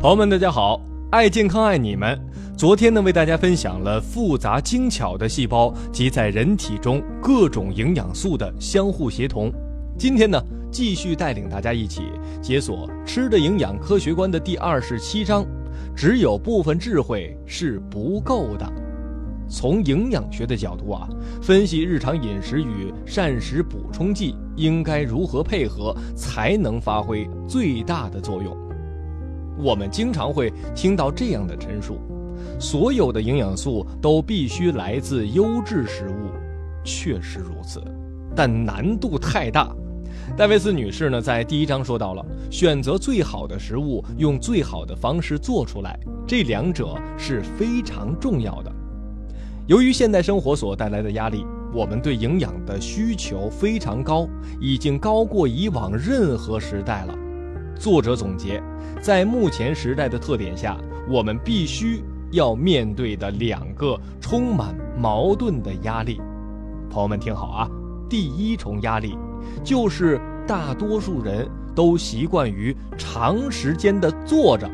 朋友们，大家好，爱健康爱你们。昨天呢，为大家分享了复杂精巧的细胞及在人体中各种营养素的相互协同。今天呢，继续带领大家一起解锁《吃的营养科学观》的第二十七章：只有部分智慧是不够的。从营养学的角度啊，分析日常饮食与膳食补充剂应该如何配合，才能发挥最大的作用。我们经常会听到这样的陈述：所有的营养素都必须来自优质食物。确实如此，但难度太大。戴维斯女士呢，在第一章说到了选择最好的食物，用最好的方式做出来，这两者是非常重要的。由于现代生活所带来的压力，我们对营养的需求非常高，已经高过以往任何时代了。作者总结，在目前时代的特点下，我们必须要面对的两个充满矛盾的压力。朋友们听好啊，第一重压力就是大多数人都习惯于长时间的坐着，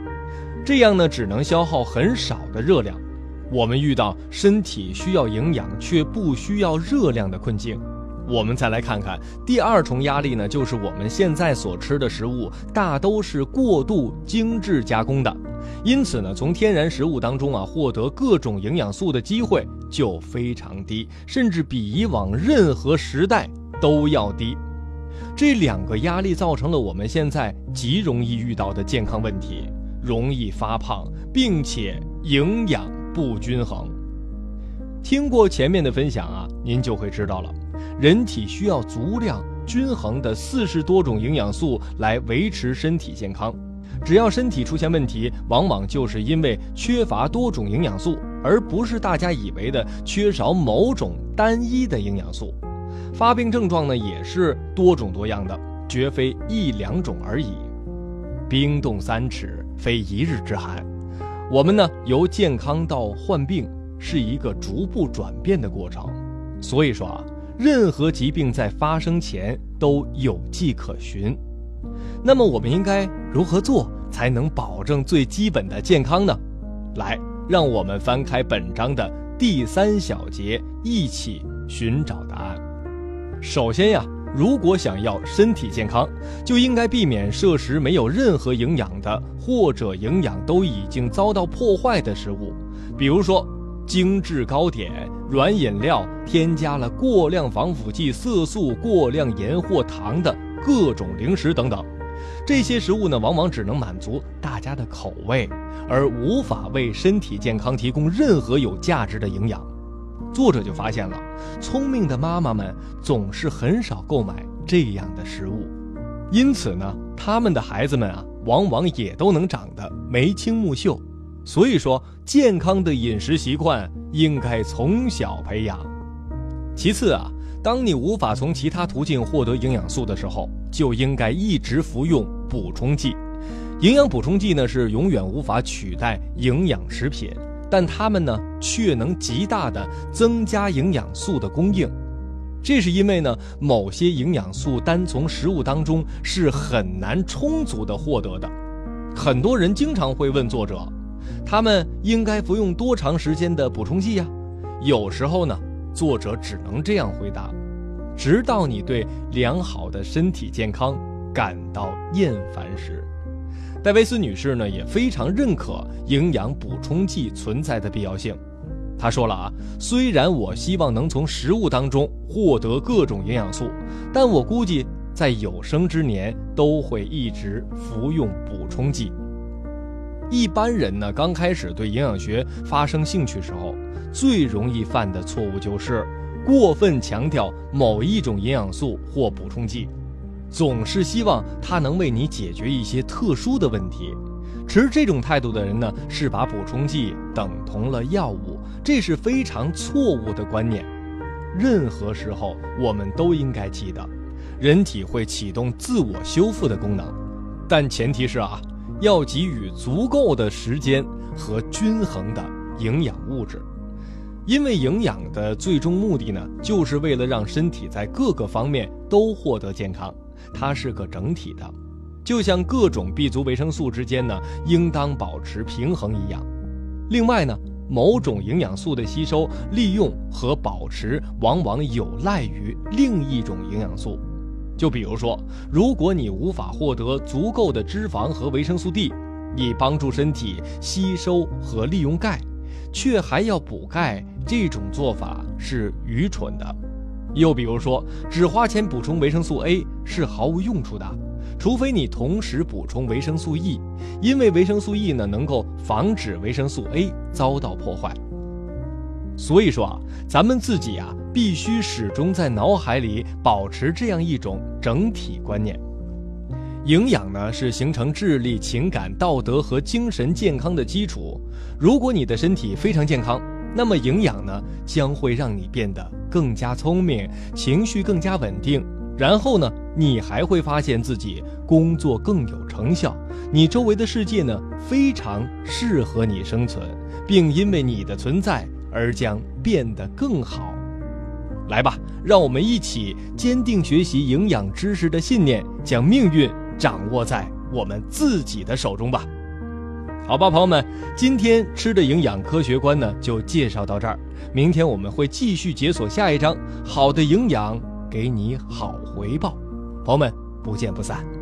这样呢只能消耗很少的热量。我们遇到身体需要营养却不需要热量的困境。我们再来看看第二重压力呢，就是我们现在所吃的食物大都是过度精致加工的，因此呢，从天然食物当中啊获得各种营养素的机会就非常低，甚至比以往任何时代都要低。这两个压力造成了我们现在极容易遇到的健康问题，容易发胖，并且营养。不均衡。听过前面的分享啊，您就会知道了，人体需要足量、均衡的四十多种营养素来维持身体健康。只要身体出现问题，往往就是因为缺乏多种营养素，而不是大家以为的缺少某种单一的营养素。发病症状呢，也是多种多样的，绝非一两种而已。冰冻三尺，非一日之寒。我们呢，由健康到患病是一个逐步转变的过程，所以说啊，任何疾病在发生前都有迹可循。那么我们应该如何做才能保证最基本的健康呢？来，让我们翻开本章的第三小节，一起寻找答案。首先呀。如果想要身体健康，就应该避免摄食没有任何营养的，或者营养都已经遭到破坏的食物，比如说精致糕点、软饮料、添加了过量防腐剂、色素、过量盐或糖的各种零食等等。这些食物呢，往往只能满足大家的口味，而无法为身体健康提供任何有价值的营养。作者就发现了，聪明的妈妈们总是很少购买这样的食物，因此呢，他们的孩子们啊，往往也都能长得眉清目秀。所以说，健康的饮食习惯应该从小培养。其次啊，当你无法从其他途径获得营养素的时候，就应该一直服用补充剂。营养补充剂呢，是永远无法取代营养食品。但它们呢，却能极大的增加营养素的供应，这是因为呢，某些营养素单从食物当中是很难充足的获得的。很多人经常会问作者，他们应该服用多长时间的补充剂呀？有时候呢，作者只能这样回答：直到你对良好的身体健康感到厌烦时。戴维斯女士呢也非常认可营养补充剂存在的必要性。她说了啊，虽然我希望能从食物当中获得各种营养素，但我估计在有生之年都会一直服用补充剂。一般人呢刚开始对营养学发生兴趣时候，最容易犯的错误就是过分强调某一种营养素或补充剂。总是希望它能为你解决一些特殊的问题，持这种态度的人呢，是把补充剂等同了药物，这是非常错误的观念。任何时候，我们都应该记得，人体会启动自我修复的功能，但前提是啊，要给予足够的时间和均衡的营养物质，因为营养的最终目的呢，就是为了让身体在各个方面都获得健康。它是个整体的，就像各种 B 族维生素之间呢，应当保持平衡一样。另外呢，某种营养素的吸收、利用和保持，往往有赖于另一种营养素。就比如说，如果你无法获得足够的脂肪和维生素 D，以帮助身体吸收和利用钙，却还要补钙，这种做法是愚蠢的。又比如说，只花钱补充维生素 A 是毫无用处的。除非你同时补充维生素 E，因为维生素 E 呢能够防止维生素 A 遭到破坏。所以说啊，咱们自己啊必须始终在脑海里保持这样一种整体观念：营养呢是形成智力、情感、道德和精神健康的基础。如果你的身体非常健康，那么营养呢将会让你变得更加聪明，情绪更加稳定。然后呢，你还会发现自己工作更有成效，你周围的世界呢非常适合你生存，并因为你的存在而将变得更好。来吧，让我们一起坚定学习营养知识的信念，将命运掌握在我们自己的手中吧。好吧，朋友们，今天吃的营养科学观呢就介绍到这儿，明天我们会继续解锁下一章，好的营养。给你好回报，朋友们不见不散。